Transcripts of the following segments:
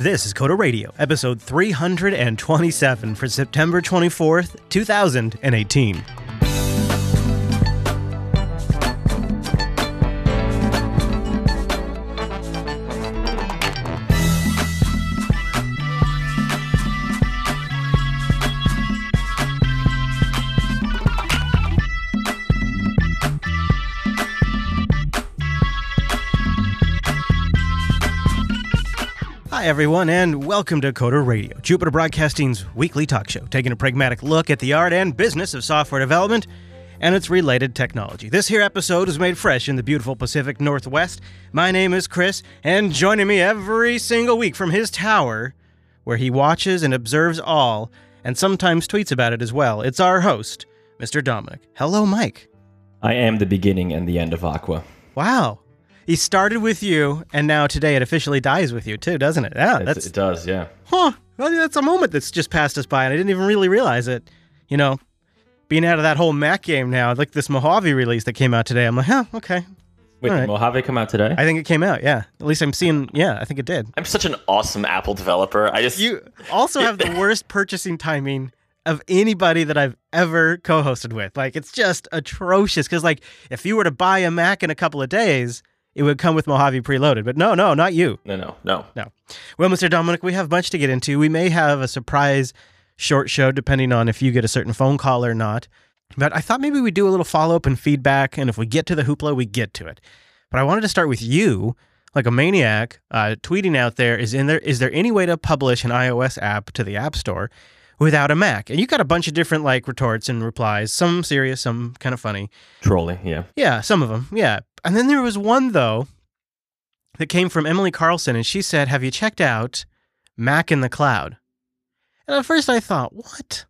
This is Coder Radio, episode 327 for September 24th, 2018. Hi, everyone, and welcome to Coder Radio, Jupiter Broadcasting's weekly talk show, taking a pragmatic look at the art and business of software development and its related technology. This here episode is made fresh in the beautiful Pacific Northwest. My name is Chris, and joining me every single week from his tower, where he watches and observes all, and sometimes tweets about it as well, it's our host, Mr. Dominick. Hello, Mike. I am the beginning and the end of Aqua. Wow. He started with you, and now today it officially dies with you too, doesn't it? Yeah, that's it does, yeah. huh. Well, that's a moment that's just passed us by, and I didn't even really realize it. You know, being out of that whole Mac game now, like this Mojave release that came out today, I'm like, huh, okay. Wait, All right. did Mojave come out today? I think it came out. Yeah, at least I'm seeing. Yeah, I think it did. I'm such an awesome Apple developer. I just You also have the worst purchasing timing of anybody that I've ever co-hosted with. Like, it's just atrocious. Because like, if you were to buy a Mac in a couple of days, it would come with Mojave preloaded. But no, no, not you. no, no, no. No. Well, Mr. Dominick, we have much to get into. We may have a surprise short show depending on if you get a certain phone call or not. But I thought maybe we'd do a little follow up and feedback. And if we get to the hoopla, we get to it. But I wanted to start with you, like a maniac, uh, tweeting out there is in there. Is there any way to publish an iOS app to the App Store without a Mac? And you got a bunch of different like retorts and replies. Some serious, some kind of funny. Trolling, yeah. Yeah, some of them. Yeah. And then there was one, though, that came from Emily Carlson, and she said, Have you checked out Mac in the Cloud? And at first I thought, What?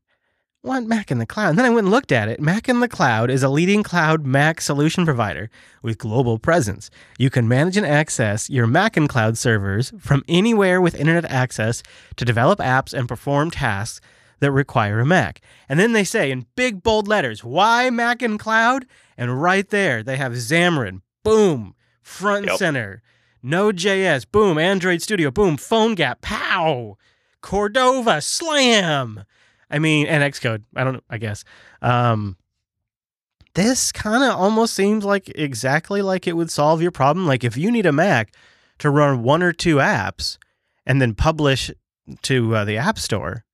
What Mac in the Cloud? And then I went and looked at it. Mac in the Cloud is a leading cloud Mac solution provider with global presence. You can manage and access your Mac and cloud servers from anywhere with internet access to develop apps and perform tasks that require a Mac. And then they say in big bold letters, why Mac and cloud? And right there, they have Xamarin, boom, front and Yep. center. Node.js, boom, Android Studio, boom, PhoneGap, pow, Cordova, slam. I mean, and Xcode. I don't know, I guess. Um, this kind of almost seems like exactly like it would solve your problem. Like if you need a Mac to run one or two apps and then publish to uh, the App Store,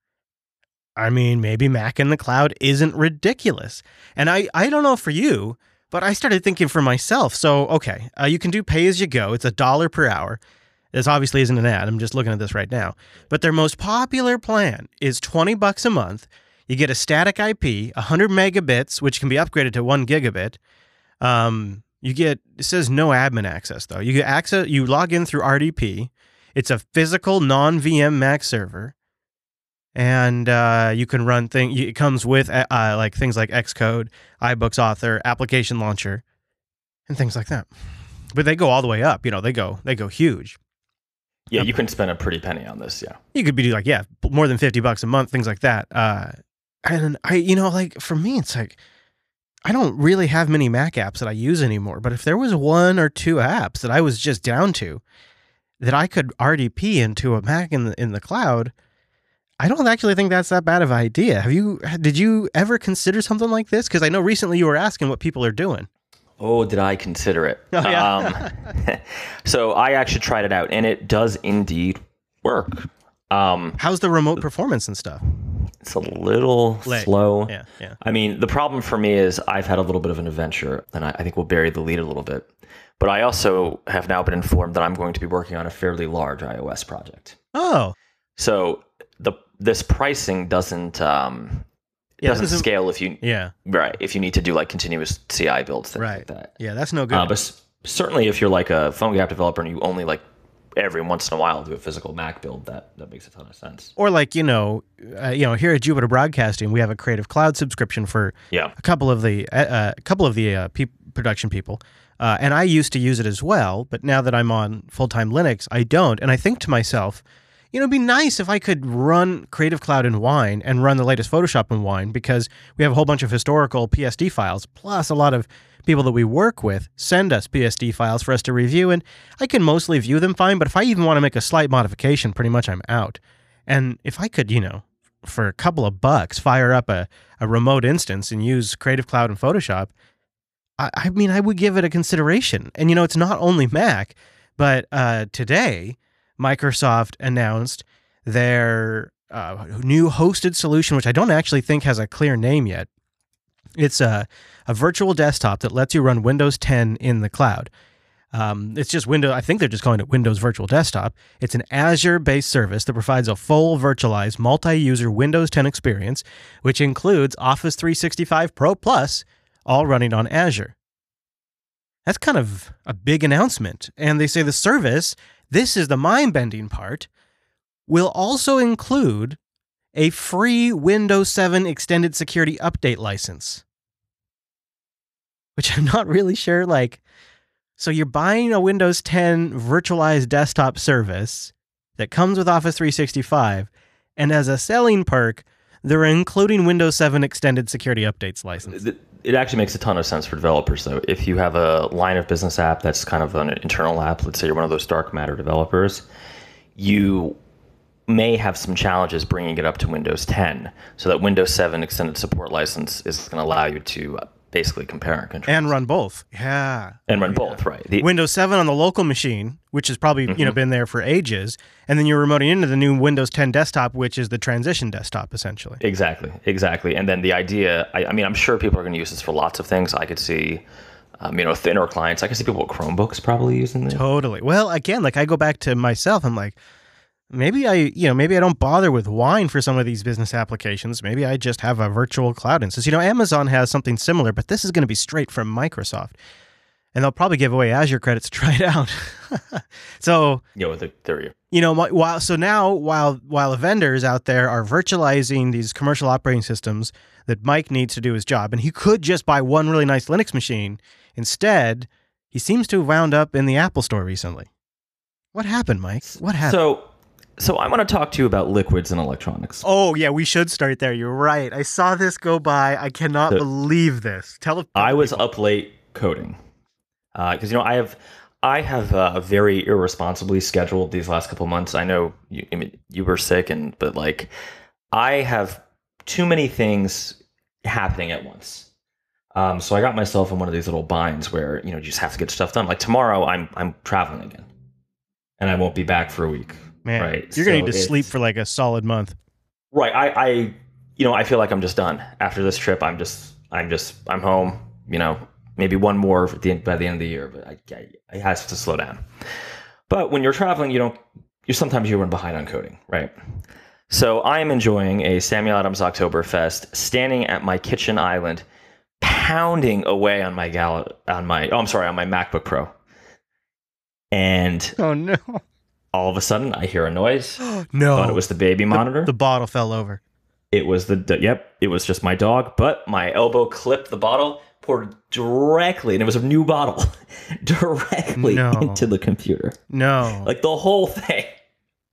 I mean, maybe Mac in the cloud isn't ridiculous. And I, I don't know for you, but I started thinking for myself. So, okay, uh, you can do pay as you go. It's a dollar per hour. This obviously isn't an ad. I'm just looking at this right now. But their most popular plan is 20 bucks a month. You get a static IP, 100 megabits, which can be upgraded to 1 gigabit. Um, you get it says no admin access though. You get access you log in through RDP. It's a physical non-VM Mac server. And uh, you can run thing. It comes with uh, uh, like things like Xcode, iBooks Author, application launcher, and things like that. But they go all the way up. You know, they go they go huge. Yeah, you can spend a pretty penny on this, yeah. you could be like yeah more than 50 bucks a month things like that uh and i you know like for me it's like i don't really have many mac apps that i use anymore but if there was one or two apps that i was just down to that i could rdp into a mac in the in the cloud i don't actually think that's that bad of an idea have you did you ever consider something like this because i know recently you were asking what people are doing Oh, did I consider it? Oh, yeah. um, so I actually tried it out, and it does indeed work. Um, how's the remote performance and stuff it's a little slow. yeah yeah I mean, the problem for me is I've had a little bit of an adventure, and I, I think we'll bury the lead a little bit. But I also have now been informed that I'm going to be working on a fairly large iOS project. oh So the this pricing doesn't um, it Yeah, doesn't scale if you yeah right if you need to do like continuous CI builds things Right. like that. yeah that's no good Uh, but s- certainly if you're like a phone PhoneGap developer and you only like every once in a while do a physical Mac build, that that makes a ton of sense. or like you know uh, you know here at jupiter broadcasting we have a creative cloud subscription for Yeah. a couple of the uh, uh, a couple of the uh, pe- production people uh, and i used to use it as well but now that i'm on full-time linux i don't and i think to myself you know, it'd be nice if I could run Creative Cloud in Wine and run the latest Photoshop in Wine because we have a whole bunch of historical PSD files plus a lot of people that we work with send us PSD files for us to review, and I can mostly view them fine. But if I even want to make a slight modification, pretty much I'm out. And if I could, you know, for a couple of bucks, fire up a, a remote instance and use Creative Cloud and Photoshop, I, I mean, I would give it a consideration. And, you know, it's not only Mac, but uh, today, Microsoft announced their uh, new hosted solution, which I don't actually think has a clear name yet. It's a, a virtual desktop that lets you run Windows 10 in the cloud. Um, it's just Windows. I think they're just calling it Windows Virtual Desktop. It's an Azure-based service that provides a full virtualized multi-user Windows 10 experience, which includes Office 365 Pro Plus, all running on Azure. That's kind of a big announcement. And they say the service, this is the mind-bending part, will also include a free Windows 7 extended security update license. Which I'm not really sure like so you're buying a Windows 10 virtualized desktop service that comes with Office 365, and as a selling perk, they're including Windows 7 extended security updates license. It actually makes a ton of sense for developers, though. If you have a line of business app that's kind of an internal app, let's say you're one of those dark matter developers, you may have some challenges bringing it up to Windows 10. So that Windows 7 extended support license is going to allow you to basically compare and contrast. And run both. Yeah. And run yeah. both, right. The, Windows 7 on the local machine, which has probably, mm-hmm. you know, been there for ages, and then you're remoting into the new Windows 10 desktop, which is the transition desktop essentially. Exactly. Exactly. And then the idea, I, I mean, I'm sure people are going to use this for lots of things. I could see um, you know, thinner clients. I can see people with Chromebooks probably using this. Totally. Well, again, like I go back to myself, I'm like, maybe I, you know, maybe I don't bother with wine for some of these business applications. Maybe I just have a virtual cloud instance. You know, Amazon has something similar, but this is going to be straight from Microsoft. And they'll probably give away Azure credits to try it out. so, yeah, there you. You know, while so now while while the vendors out there are virtualizing these commercial operating systems that Mike needs to do his job, and he could just buy one really nice Linux machine. Instead, he seems to have wound up in the Apple Store recently. What happened, Mike? What happened? So so I want to talk to you about liquids and electronics. Oh yeah, we should start there. You're right. I saw this go by. I cannot so, believe this. Tell. tell I was up late coding because uh, you know I have I have uh, very irresponsibly scheduled these last couple months. I know you I mean, you were sick and but like I have too many things happening at once. Um, so I got myself in one of these little binds where you know you just have to get stuff done. Like tomorrow, I'm I'm traveling again, and I won't be back for a week. Man, right. you're gonna need to sleep for like a solid month. Right. I, I, you know, I feel like I'm just done after this trip. I'm just, I'm just, I'm home. You know, maybe one more the, by the end of the year, but I, I, I have to slow down. But when you're traveling, you don't. You sometimes you run behind on coding, right? So I am enjoying a Samuel Adams Oktoberfest, standing at my kitchen island, pounding away on my gal on my oh I'm sorry on my MacBook Pro. And oh no, all of a sudden I hear a noise. no, thought it was the baby monitor. The, the, bottle fell over. It was the yep. It was just my dog, but my elbow clipped the bottle, poured directly, and it was a new bottle, directly no. into the computer. No, like the whole thing.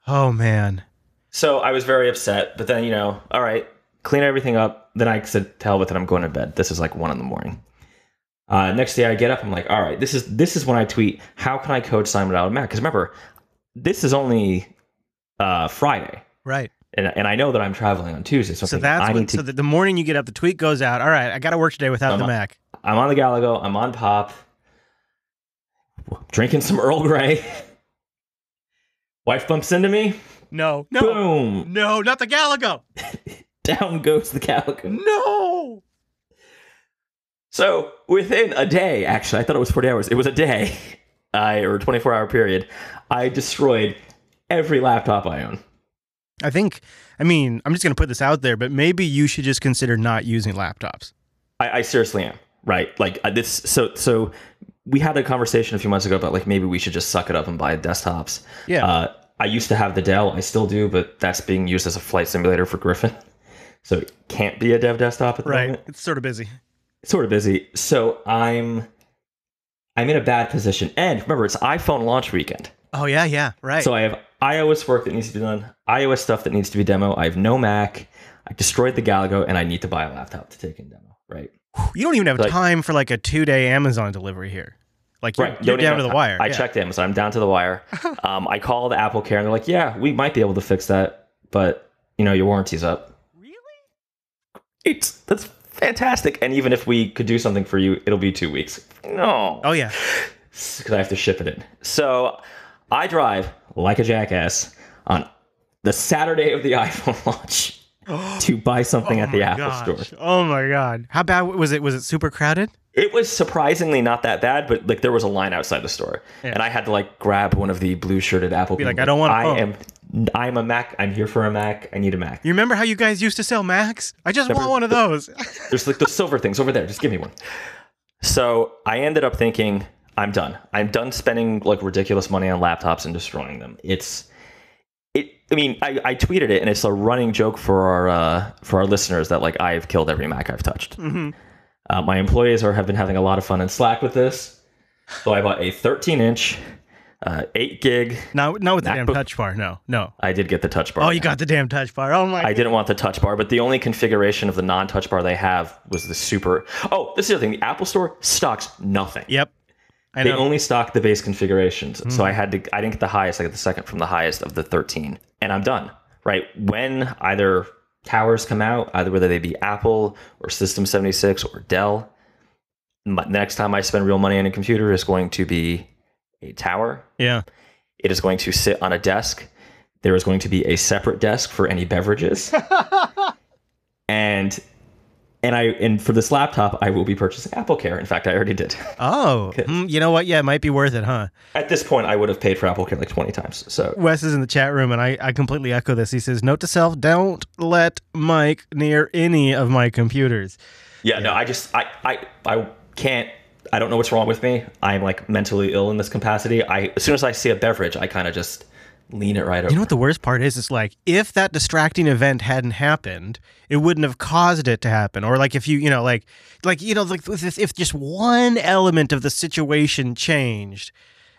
Oh man. So I was very upset, but then you know, all right, clean everything up. Then I said, "Tell with it, I'm going to bed." This is like one in the morning. Uh, next day I get up, I'm like, all right, this is this is when I tweet, how can I code Simon out of Mac? Because remember, this is only uh, Friday. Right. And, and I know that I'm traveling on Tuesday. So, so that's I when, to, so the, the morning you get up, the tweet goes out. All right, I got to work today without I'm the on, Mac. I'm on the Galago. I'm on Pop. Drinking some Earl Grey. Wife bumps into me. No, no, boom, no, not the Galago. Down goes the Galago. No. So within a day, actually, I thought it was 40 hours. It was a day. I or 24 hour period, I destroyed every laptop I own. I think, I mean, I'm just going to put this out there, but maybe you should just consider not using laptops. I, I seriously am. Right, like uh, this. So, so we had a conversation a few months ago about like maybe we should just suck it up and buy desktops. Yeah. Uh, I used to have the Dell. I still do, but that's being used as a flight simulator for Griffin. So it can't be a dev desktop at the moment. right. moment. It's sort of busy. It's sort of busy. So I'm I'm in a bad position. And remember, it's iPhone launch weekend. Oh yeah, yeah, right. So I have iOS work that needs to be done, iOS stuff that needs to be demo. I have no Mac. I destroyed the Galago, and I need to buy a laptop to take in demo. Right. You don't even have Like- time for like a two day Amazon delivery here. Like you're, Right. you're down to the wire. I, I yeah. checked Amazon. I'm down to the wire. um, I called Apple Care and they're like, yeah, we might be able to fix that, but you know, your warranty's up. Really? It's that's fantastic. And even if we could do something for you, it'll be two weeks. No, Oh yeah. because I have to ship it in. So I drive like a jackass on the Saturday of the iPhone launch to buy something at oh the Apple gosh. store. Oh my god. How bad was it? Was it super crowded? It was surprisingly not that bad, but like there was a line outside the store, Yeah. and I had to like grab one of the blue shirted Apple. Be like, people. "I don't want I phone." am. I'm a Mac. I'm here for a Mac. I need a Mac. You remember how you guys used to sell Macs? I just Remember want one of those. There's like the silver things over there. Just give me one. So I ended up thinking, I'm done. I'm done spending like ridiculous money on laptops and destroying them. It's it. I mean, I, I tweeted it, and it's a running joke for our uh, for our listeners that like I've killed every Mac I've touched. Mhm. Uh, my employees are have been having a lot of fun in Slack with this. So I bought a 13 inch, uh, 8 gig. No, not with the damn touch bar. No, no. I did get the touch bar. Oh, you got the damn touch bar. Oh my. I didn't want the touch bar, but the only configuration of the non-touch bar they have was the super. Oh, this is the other thing. The Apple Store stocks nothing. Yep. I They know. only stock the base configurations. Hmm. So I had to. I didn't get the highest. I got the second from the highest of the 13, and I'm done. Right when either towers come out, either whether they be Apple or System 76 or Dell. My, next time I spend real money on a computer is going to be a tower. yeah. It is going to sit on a desk. There is going to be a separate desk for any beverages. and and I and for this laptop, I will be purchasing Apple Care. In fact, I already did. Oh, hmm, you know what? Yeah, it might be worth it, huh? At this point, I would have paid for Apple Care like 20 times. So Wes is in the chat room, and I, I completely echo this. He says, "Note to self: Don't let Mike near any of my computers." yeah, no, I just I I I can't I don't know what's wrong with me. I'm like mentally ill in this capacity. I as soon as I see a beverage, I kind of just lean it right over. You know what the worst part is? It's like if that distracting event hadn't happened, it wouldn't have caused it to happen. Or like if you, you know, like, like you know, like if just one element of the situation changed,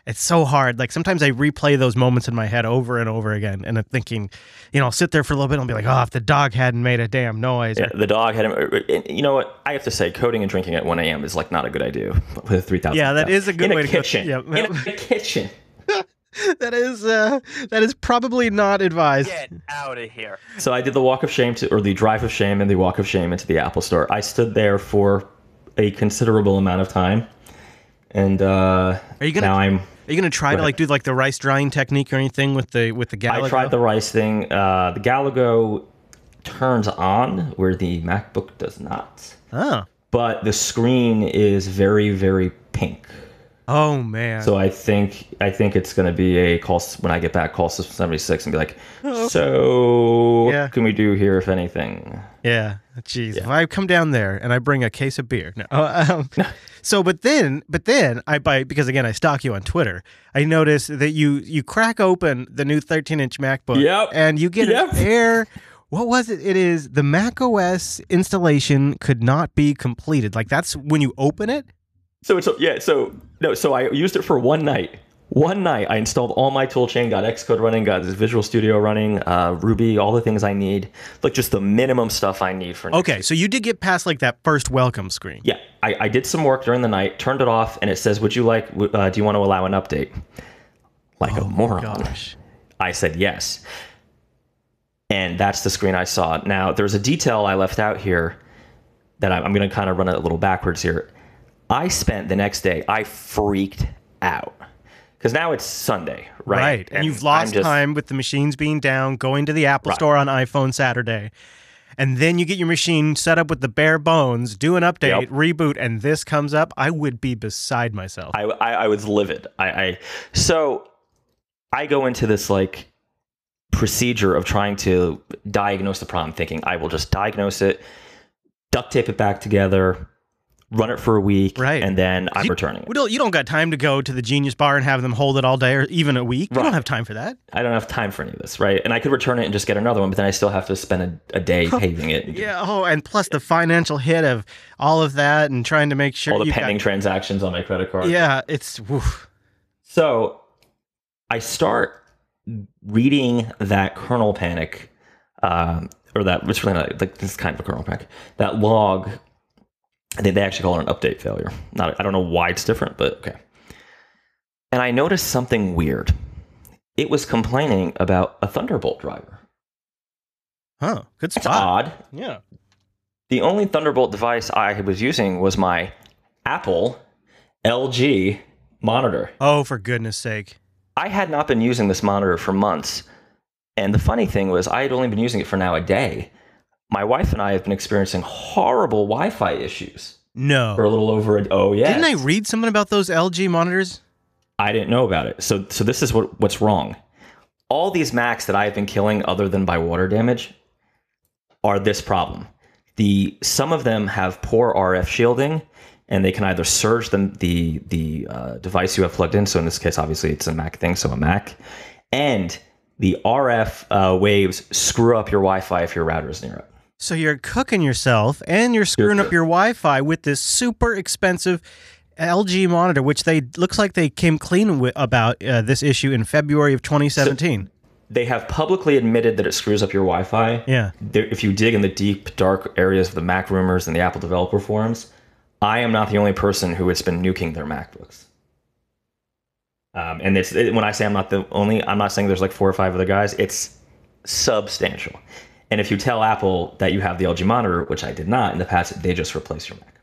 it's so hard. Like sometimes I replay those moments in my head over and over again, and I'm thinking, you know, I'll sit there for a little bit and I'll be like, oh, if the dog hadn't made a damn noise. Yeah, the dog had him. Er, er, you know what? I have to say, coding and drinking at 1 a.m. is like not a good idea with a 3,000. Yeah, that is a good in way a to go- kitchen. yeah. in a kitchen. that is uh, that is probably not advised. Get out of here. So I did the walk of shame to, or the drive of shame and the walk of shame into the Apple Store. I stood there for a considerable amount of time, and uh, Are you gonna- now I'm. Are you gonna try to like do like the rice drying technique or anything with the with the Galago? I tried the rice thing. Uh, the Galago turns on where the MacBook does not, Oh, but the screen is very very pink. Oh man. So I think I think it's going to be a call when I get back. Call System seventy six and be like, so Yeah. what can we do here if anything? Yeah, jeez. If I come down there and I bring a case of beer, no. Uh, um, so, but then, but then I buy because again I stalk you on Twitter. I notice that you you crack open the new 13 inch MacBook, Yep. and you get Yep. an air. What was it? It is the Mac OS installation could not be completed. Like that's when you open it. So it's yeah. So no. So I used it for one night. One night, I installed all my toolchain, got Xcode running, got this Visual Studio running, uh, Ruby, all the things I need, like just the minimum stuff I need for. Okay, so you did get past like that first welcome screen. Yeah, I, I did some work during the night, turned it off, and it says, "Would you like? Uh, do you want to allow an update?" Like a moron. Gosh. I said yes. And that's the screen I saw. Now, there's a detail I left out here that I'm, I'm going to kind of run it a little backwards here. I spent the next day, I freaked out. Because now it's Sunday, right? Right. And, you've lost just- time with the machines being down, going to the Apple Right. Store on iPhone Saturday. And then you get your machine set up with the bare bones, do an update, Yep. reboot, and this comes up. I would be beside myself. I, I, I was livid. I, I so I go into this like procedure of trying to diagnose the problem, thinking I will just diagnose it, duct tape it back together, run it for a week, Right. and then I'm You- returning it. You don't got time to go to the Genius Bar and have them hold it all day or even a week. You Right. don't have time for that. I don't have time for any of this, right? And I could return it and just get another one, but then I still have to spend a, a day paving it. Yeah. Oh, and plus the financial hit of all of that and trying to make sure All the pending got, transactions on my credit card. Yeah, it's woof. So I start reading that kernel panic, um, or that it's really not like this is kind of a kernel panic. That log I think they actually call it an update failure. Not, I don't know why it's different, but okay. And I noticed something weird. It was complaining about a Thunderbolt driver. Huh. Good It's spot. odd. Yeah. The only Thunderbolt device I was using was my Apple LG monitor. Oh, for goodness sake. I had not been using this monitor for months. And the funny thing was, I had only been using it for now a day. My wife and I have been experiencing horrible Wi Fi issues No. for a little over a. Oh, yeah. Didn't I read something about those LG monitors? I didn't know about it. So, so this is what, what's wrong. All these Macs that I've been killing, other than by water damage, are this problem. The some of them have poor RF shielding, and they can either surge the the the uh, device you have plugged in. So in this case, obviously it's a Mac thing, so a Mac, and the RF uh, waves screw up your Wi-Fi if your router is near it. So you're cooking yourself and you're screwing up your Wi-Fi with this super expensive LG monitor, which they looks like they came clean with, about uh, this issue in February of 2017. They have publicly admitted that it screws up your Wi-Fi. yeah. if you dig in the deep, dark areas of the Mac rumors and the Apple developer forums, I am not the only person who has been nuking their MacBooks. Um, and it's it, when I say I'm not the only, I'm not saying there's like four or five other guys. It's substantial. And if you tell Apple that you have the LG monitor, which I did not in the past, they just replace your Mac.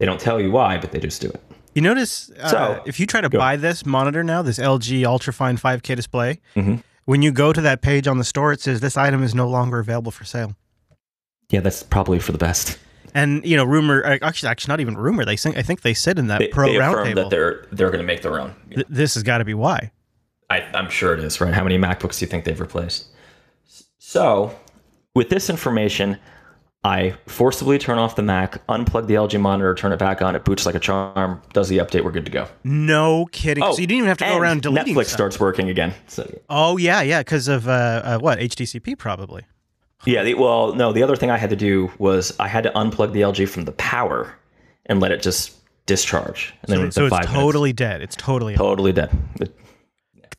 They don't tell you why, but they just do it. You notice uh, So, if you try to buy this monitor now, this LG Ultrafine 5K display, Mhm. when you go to that page on the store, it says this item is no longer available for sale. Yeah, that's probably for the best. And you know, rumor uh, actually, actually, not even rumor. They think I think they said in that They, pro they affirm that they're they're going to make their own. th- this has got to be why. I, I'm sure it is, right? How many MacBooks do you think they've replaced? So, with this information, I forcibly turn off the Mac, unplug the LG monitor, turn it back on. It boots like a charm, does the update, we're good to go. No kidding. Oh, so you didn't even have to go around deleting Netflix stuff. starts working again. So, Oh yeah, yeah, because of uh, uh, what HDCP probably. yeah, the, well, no, the other thing I had to do was I had to unplug the LG from the power and let it just discharge. And So, then so the it's five minutes- totally dead. It's totally totally dead. It-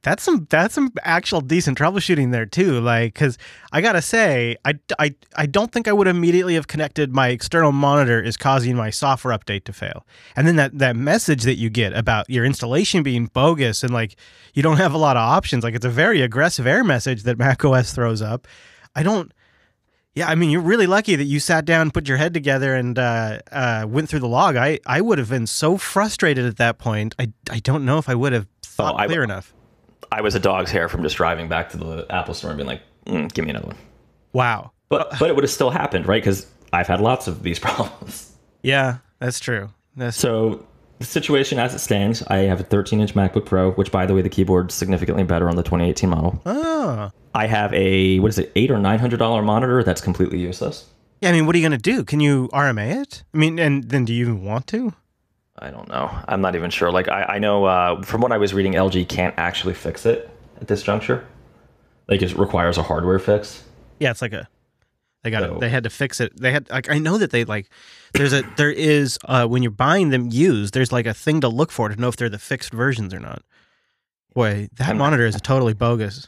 that's some that's some actual decent troubleshooting there too. Like, because I gotta say, I, I I don't think I would immediately have connected my external monitor is causing my software update to fail, and then that that message that you get about your installation being bogus and like you don't have a lot of options. Like it's a very aggressive error message that macOS throws up. I don't. Yeah, I mean, you're really lucky that you sat down, put your head together, and uh, uh, went through the log. I, I would have been so frustrated at that point. I, I don't know if I would have thought Oh, I- clear enough. I was a dog's hair from just driving back to the Apple store and being like, mm, give me another one. Wow. But but it would have still happened, right? Because I've had lots of these problems. Yeah, that's true. That's So the situation as it stands, I have a 13-inch MacBook Pro, which by the way, the keyboard's significantly better on the 2018 model. oh. I have a what is it, eight or nine hundred dollar monitor that's completely useless. Yeah, I mean, what are you gonna do? Can you RMA it? I mean, and then do you even want to? I don't know. I'm not even sure. Like I, I know uh, from what I was reading, LG can't actually fix it at this juncture. Like it requires a hardware fix. Yeah, it's like a they got So- it. They had to fix it. They had like I know that they like there's a there is uh when you're buying them used, there's like a thing to look for to know if they're the fixed versions or not. Boy, that I'm- monitor is a totally bogus.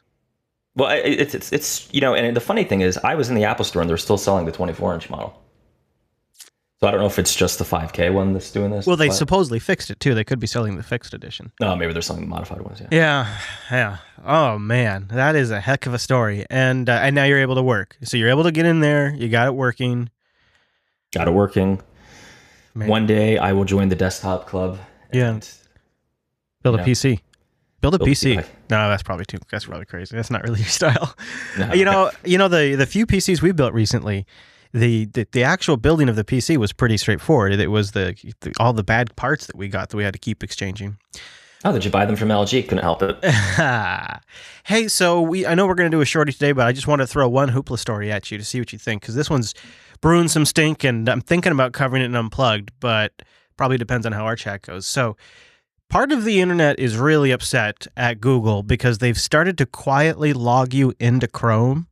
Well, it's it's it's you know, and the funny thing is, I was in the Apple store and they're still selling the 24 inch model. So I don't know if it's just the 5K one that's doing this. Well, they but- supposedly fixed it too. They could be selling the fixed edition. No, maybe they're selling the modified ones. Yeah. Yeah, yeah. Oh man, that is a heck of a story. And uh, and now you're able to work. So you're able to get in there. You got it working. Got it working. Man. One day I will join the desktop club. Yeah. and- Build a Yeah. PC. Build a Build PC. PC. No, that's probably too. That's probably crazy. That's not really your style. No. You know, you know the the few PCs we built recently. The, the the actual building of the PC was pretty straightforward. It was the, the all the bad parts that we got that we had to keep exchanging. Oh, did you buy them from LG? Couldn't help it. hey, so we I know we're going to do a shorty today, but I just want to throw one hoopla story at you to see what you think because this one's brewing some stink, and I'm thinking about covering it in unplugged, but probably depends on how our chat goes. So. Part of the internet is really upset at Google because they've started to quietly log you into Chrome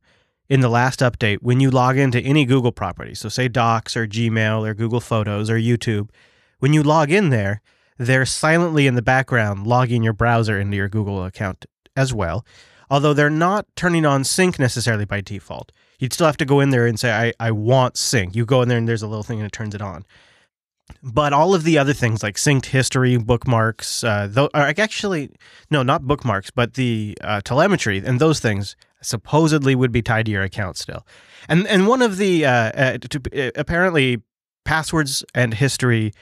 in the last update when you log into any Google property. So, say Docs or Gmail or Google Photos or YouTube. When you log in there, they're silently in the background logging your browser into your Google account as well. although they're not turning on sync necessarily by default. You'd still have to go in there and say, I, I want sync. You go in there and there's a little thing and it turns it on. But all of the other things like synced history, bookmarks, uh, actually, no, not bookmarks, but the uh, telemetry and those things supposedly would be tied to your account still. And and one of the uh, uh to, uh, apparently passwords and history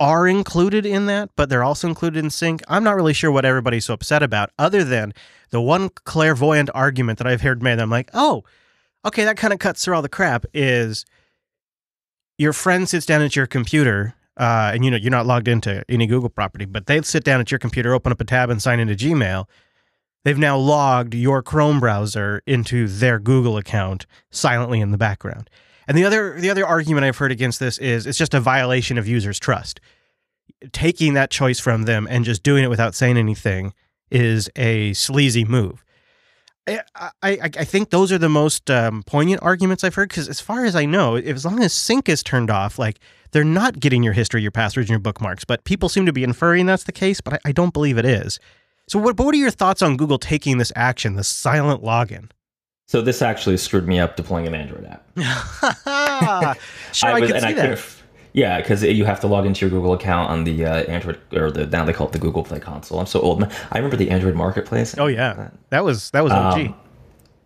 are included in that, but they're also included in sync. I'm not really sure what everybody's so upset about, other than the one clairvoyant argument that I've heard made. I'm like, oh, okay, that kind of cuts through all the crap. Is your friend sits down at your computer, uh, and you know you're not logged into any Google property, but they sit down at your computer, open up a tab, and sign into Gmail. They've now logged your Chrome browser into their Google account silently in the background. And the other the other argument I've heard against this is it's just a violation of users' trust. Taking that choice from them and just doing it without saying anything is a sleazy move. I, I, I think those are the most um, poignant arguments I've heard because, as far as I know, if, as long as sync is turned off, like they're not getting your history, your passwords, and your bookmarks. But people seem to be inferring that's the case, but I, I don't believe it is. So, what, what are your thoughts on Google taking this action, the silent login? So this actually screwed me up deploying an Android app. sure, I, was, I see I that. Yeah, because you have to log into your Google account on the uh, Android or the now they call it the Google Play console. I'm so old. Man. I remember the Android Marketplace. Oh yeah, that was that was OG. Um,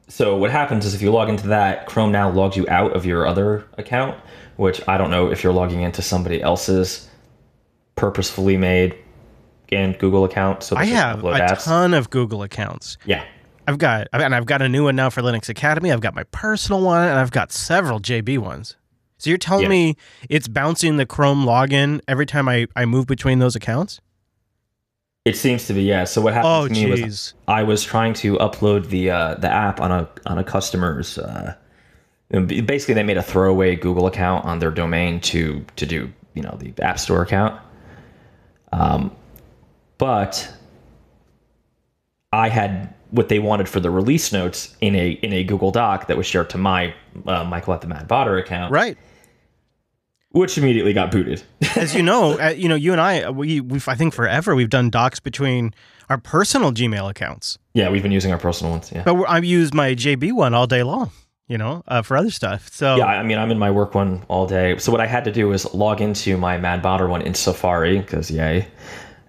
so what happens is if you log into that, Chrome now logs you out of your other account, which I don't know if you're logging into somebody else's purposefully made and Google account. So I have a apps. ton of Google accounts. Yeah. I've got and I've got a new one now for Linux Academy. I've got my personal one and I've got several JB ones. So you're telling yeah. me it's bouncing the Chrome login every time I, I move between those accounts? It seems to be, yeah. So what happened oh, to me geez. was I was trying to upload the uh, the app on a on a customer's. Uh, basically, they made a throwaway Google account on their domain to to do you know the App Store account. Um, but I had what they wanted for the release notes in a in a Google Doc that was shared to my uh, Michael at the Mad Botter account. Right. Which immediately got booted. As you know, uh, you know, you and I, we, we've, I think forever we've done docs between our personal Gmail accounts. Yeah, we've been using our personal ones. Yeah, but I've used my JB one all day long. You know, uh, for other stuff. So yeah, I mean, I'm in my work one all day. So what I had to do was log into my Mad Botter one in Safari because yay,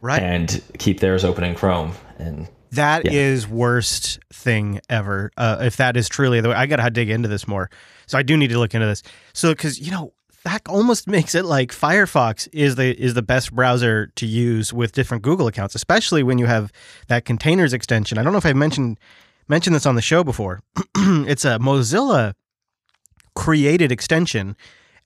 right, and keep theirs open in Chrome and that yeah. is worst thing ever. Uh, if that is truly the way, I gotta dig into this more. So I do need to look into this. So because you know that almost makes it like Firefox is the is the best browser to use with different Google accounts, especially when you have that containers extension. I don't know if I mentioned mentioned this on the show before. it's a Mozilla created extension,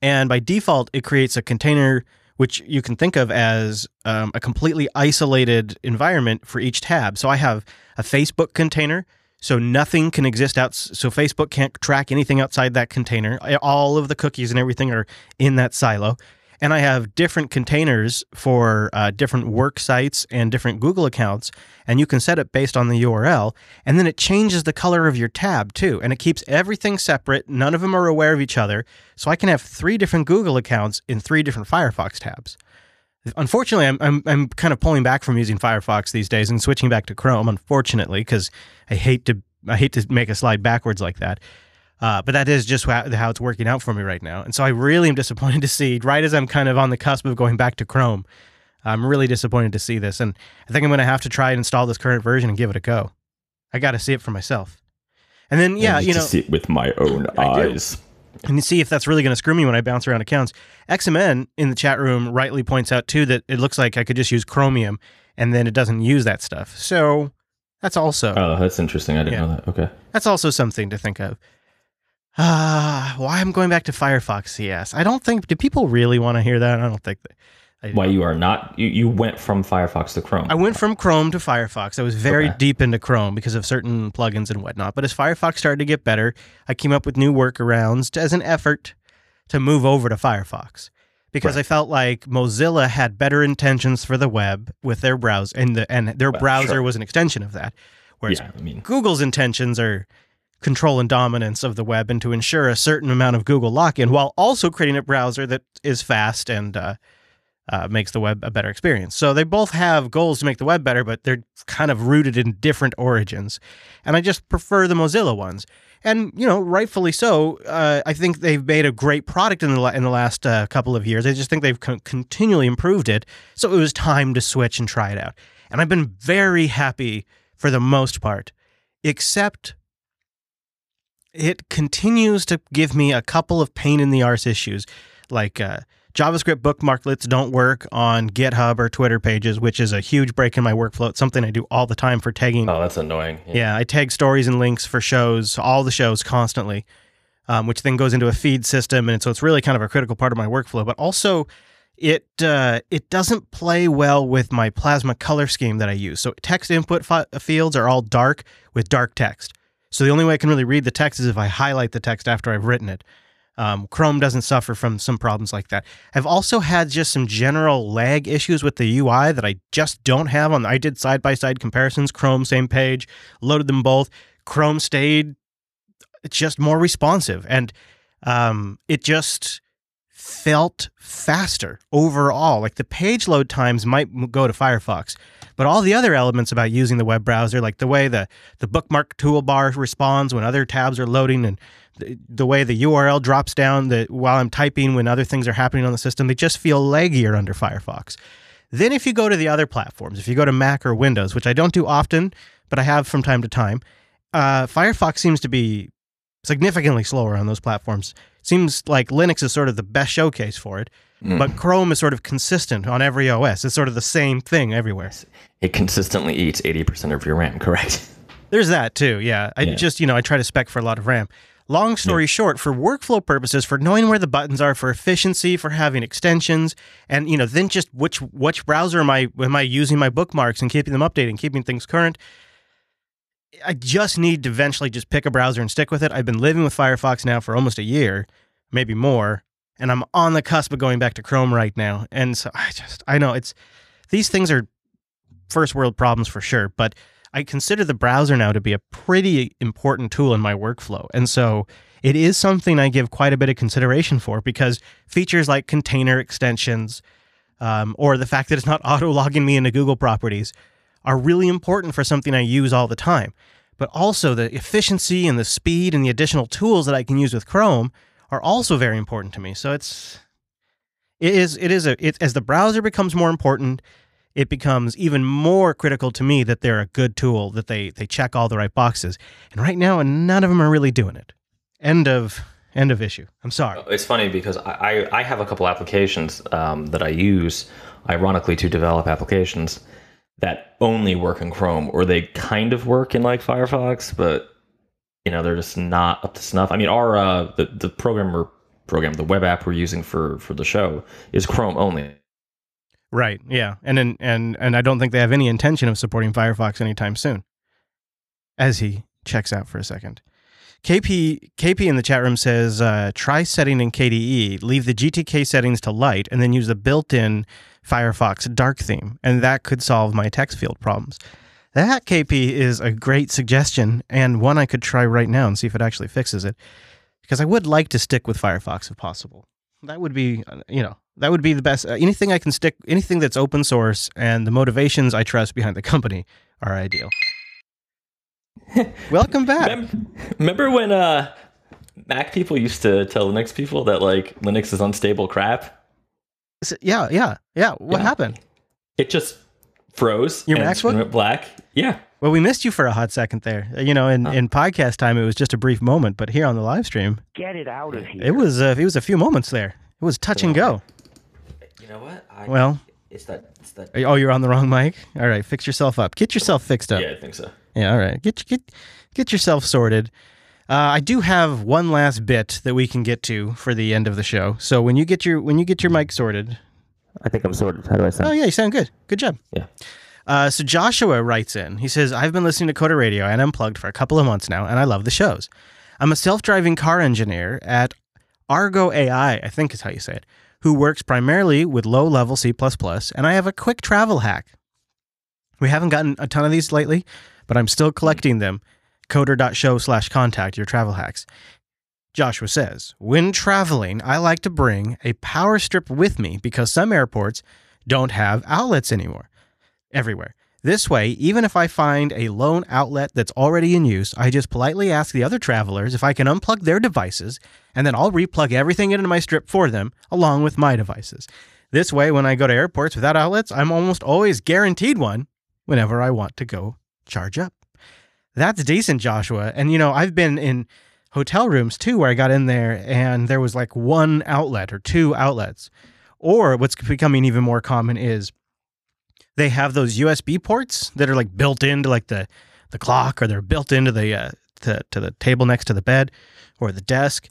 and by default, it creates a container which you can think of as um, a completely isolated environment for each tab. So I have a Facebook container, so nothing can exist out. So Facebook can't track anything outside that container. All of the cookies and everything are in that silo and I have different containers for uh, different work sites and different Google accounts, and you can set it based on the URL, and then it changes the color of your tab too, and it keeps everything separate. None of them are aware of each other, so I can have three different Google accounts in three different Firefox tabs. Unfortunately, I'm, I'm, I'm kind of pulling back from using Firefox these days and switching back to Chrome. Unfortunately, because I hate to I hate to make a slide backwards like that. Uh, but that is just how, how, it's working out for me right now. And so I really am disappointed to see, right as I'm kind of on the cusp of going back to Chrome, I'm really disappointed to see this. And I think I'm going to have to try and install this current version and give it a go. I got to see it for myself. And then, yeah, you know, see it with my own eyes. And see if that's really going to screw me when I bounce around accounts. XMN in the chat room rightly points out too that it looks like I could just use Chromium and then it doesn't use that stuff. So that's also. Oh, that's interesting. I didn't yeah, know that. Okay. That's also something to think of. Ah, uh, why I'm going back to Firefox CS. I don't think do people really want to hear that? I don't think that. I, why you are not you, you went from Firefox to Chrome. I went from Chrome to Firefox. I was very okay. deep into Chrome because of certain plugins and whatnot. But as Firefox started to get better, I came up with new workarounds to, as an effort to move over to Firefox because right. I felt like Mozilla had better intentions for the web with their browser and the and their well, browser sure. was an extension of that. Whereas yeah, I mean, Google's intentions are control and dominance of the web and to ensure a certain amount of Google lock-in while also creating a browser that is fast and uh, uh, makes the web a better experience. So they both have goals to make the web better, but they're kind of rooted in different origins. And I just prefer the Mozilla ones. And you know, rightfully so. Uh, I think they've made a great product in the in the last uh, couple of years. I just think they've con- continually improved it. So it was time to switch and try it out. And I've been very happy for the most part, except it continues to give me a couple of pain in the arse issues, like uh, JavaScript bookmarklets don't work on GitHub or Twitter pages, which is a huge break in my workflow. It's something I do all the time for tagging. Oh, that's annoying. Yeah, yeah I tag stories and links for shows, all the shows constantly, um, which then goes into a feed system, and so it's really kind of a critical part of my workflow. But also, it uh, it doesn't play well with my Plasma color scheme that I use. So text input fi- fields are all dark with dark text. So the only way I can really read the text is if I highlight the text after I've written it. Um, Chrome doesn't suffer from some problems like that. I've also had just some general lag issues with the UI that I just don't have on. I did side by side comparisons, Chrome same page, loaded them both. Chrome stayed just more responsive, and um, it just felt faster overall. Like the page load times might go to Firefox, but all the other elements about using the web browser, like the way the the bookmark toolbar responds when other tabs are loading and the, the way the URL drops down the, while I'm typing when other things are happening on the system, they just feel laggier under Firefox. Then, if you go to the other platforms, if you go to Mac or Windows, which I don't do often, but I have from time to time, uh, Firefox seems to be significantly slower on those platforms. Seems like Linux is sort of the best showcase for it, mm. but Chrome is sort of consistent on every OS. It's sort of the same thing everywhere. It consistently eats 80% of your RAM, correct? There's that too, yeah. I yeah. just, you know, I try to spec for a lot of RAM. Long story yeah. short, for workflow purposes, for knowing where the buttons are, for efficiency, for having extensions, and you know, then just which which browser am I am I using my bookmarks and keeping them updated, keeping things current. I just need to eventually just pick a browser and stick with it. I've been living with Firefox now for almost a year, maybe more, and I'm on the cusp of going back to Chrome right now. And so I just I know it's these things are first world problems for sure, but I consider the browser now to be a pretty important tool in my workflow. And so it is something I give quite a bit of consideration for because features like container extensions um, or the fact that it's not auto logging me into Google properties are really important for something I use all the time. But also the efficiency and the speed and the additional tools that I can use with Chrome are also very important to me. So it's it is it is a it, as the browser becomes more important it becomes even more critical to me that they're a good tool, that they they check all the right boxes. And right now, none of them are really doing it. End of end of issue. I'm sorry. It's funny because I I have a couple applications um, that I use, ironically, to develop applications that only work in Chrome, or they kind of work in like Firefox, but you know they're just not up to snuff. I mean, our uh, the the programmer program, the web app we're using for for the show is Chrome only. Right. Yeah. And and and and I don't think they have any intention of supporting Firefox anytime soon. As he checks out for a second. KP KP in the chat room says uh, try setting in KDE, leave the GTK settings to light, and then use the built-in Firefox dark theme, and that could solve my text field problems. That KP is a great suggestion and one I could try right now and see if it actually fixes it, because I would like to stick with Firefox if possible. That would be, uh, you know, that would be the best. Uh, anything I can stick, anything that's open source and the motivations I trust behind the company are ideal. Welcome back. Remember, remember when uh, Mac people used to tell Linux people that like Linux is unstable crap? Yeah, yeah, yeah. What yeah. happened? It just froze. Your Mac went black. Yeah. Well, we missed you for a hot second there. You know, in, in podcast time, it was just a brief moment, but here on the live stream, get it out of here. It was uh, it was a few moments there. It was touch and go. You know what? I, well, it's that. It's that. Oh, you're on the wrong mic. All right, fix yourself up. Get yourself fixed up. Yeah, I think so. Yeah, all right. Get get get yourself sorted. Uh, I do have one last bit that we can get to for the end of the show. So when you get your when you get your mic sorted, I think I'm sorted. How do I sound? Oh yeah, you sound good. Good job. Yeah. Uh, so Joshua writes in. He says, "I've been listening to Coder Radio and Unplugged for a couple of months now, and I love the shows. I'm a self-driving car engineer at Argo AI, I think is how you say it who works primarily with low level C, and I have a quick travel hack. We haven't gotten a ton of these lately, but I'm still collecting them. Coder.show slash contact your travel hacks. Joshua says, When traveling, I like to bring a power strip with me because some airports don't have outlets anymore everywhere. This way, even if I find a lone outlet that's already in use, I just politely ask the other travelers if I can unplug their devices, and then I'll replug everything into my strip for them, along with my devices. This way, when I go to airports without outlets, I'm almost always guaranteed one whenever I want to go charge up. That's decent, Joshua. And you know, I've been in hotel rooms too where I got in there and there was like one outlet or two outlets. Or what's becoming even more common is they have those USB ports that are like built into like the the clock or they're built into the uh, to, to the table next to the bed or the desk.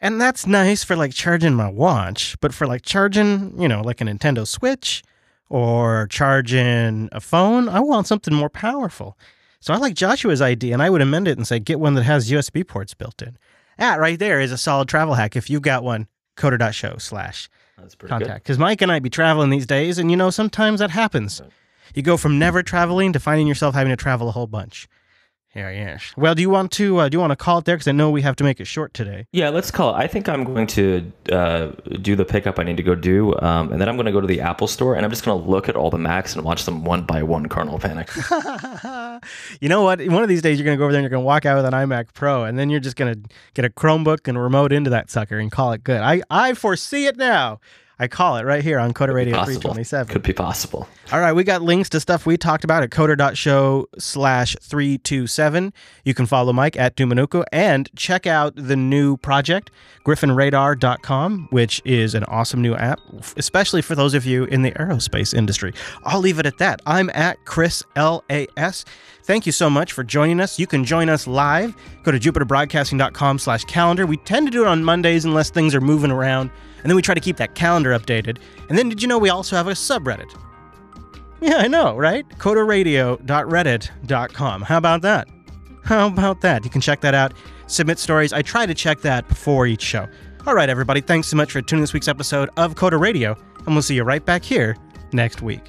And that's nice for like charging my watch, but for like charging, you know, like a Nintendo Switch or charging a phone, I want something more powerful. So I like Joshua's idea and I would amend it and say get one that has USB ports built in. That right there is a solid travel hack if you've got one. Coder.show slash contact. Because Mike and I be traveling these days, and you know, sometimes that happens. You go from never traveling to finding yourself having to travel a whole bunch. Yeah, yes. Well, do you want to uh, do you want to call it there? Because I know we have to make it short today. Yeah, let's call it. I think I'm going to uh, do the pickup I need to go do, um, and then I'm going to go to the Apple store and I'm just going to look at all the Macs and watch them one by one. Kernel panic. you know what? One of these days, you're going to go over there and you're going to walk out with an iMac Pro, and then you're just going to get a Chromebook and a remote into that sucker and call it good. I, I foresee it now. I call it right here on Coder Radio 327. Could be possible. All right, we got links to stuff we talked about at coder.show slash 327. You can follow Mike at Dominucco and check out the new project, griffinradar.com, which is an awesome new app, especially for those of you in the aerospace industry. I'll leave it at that. I'm at Chris LAS. Thank you so much for joining us. You can join us live. Go to jupiterbroadcasting.com slash calendar. We tend to do it on Mondays unless things are moving around. And then we try to keep that calendar updated. And then did you know we also have a subreddit? Yeah, I know, right? coderradio.reddit.com. How about that? How about that? You can check that out. Submit stories. I try to check that before each show. All right, everybody. Thanks so much for tuning this week's episode of Coder Radio, and we'll see you right back here next week.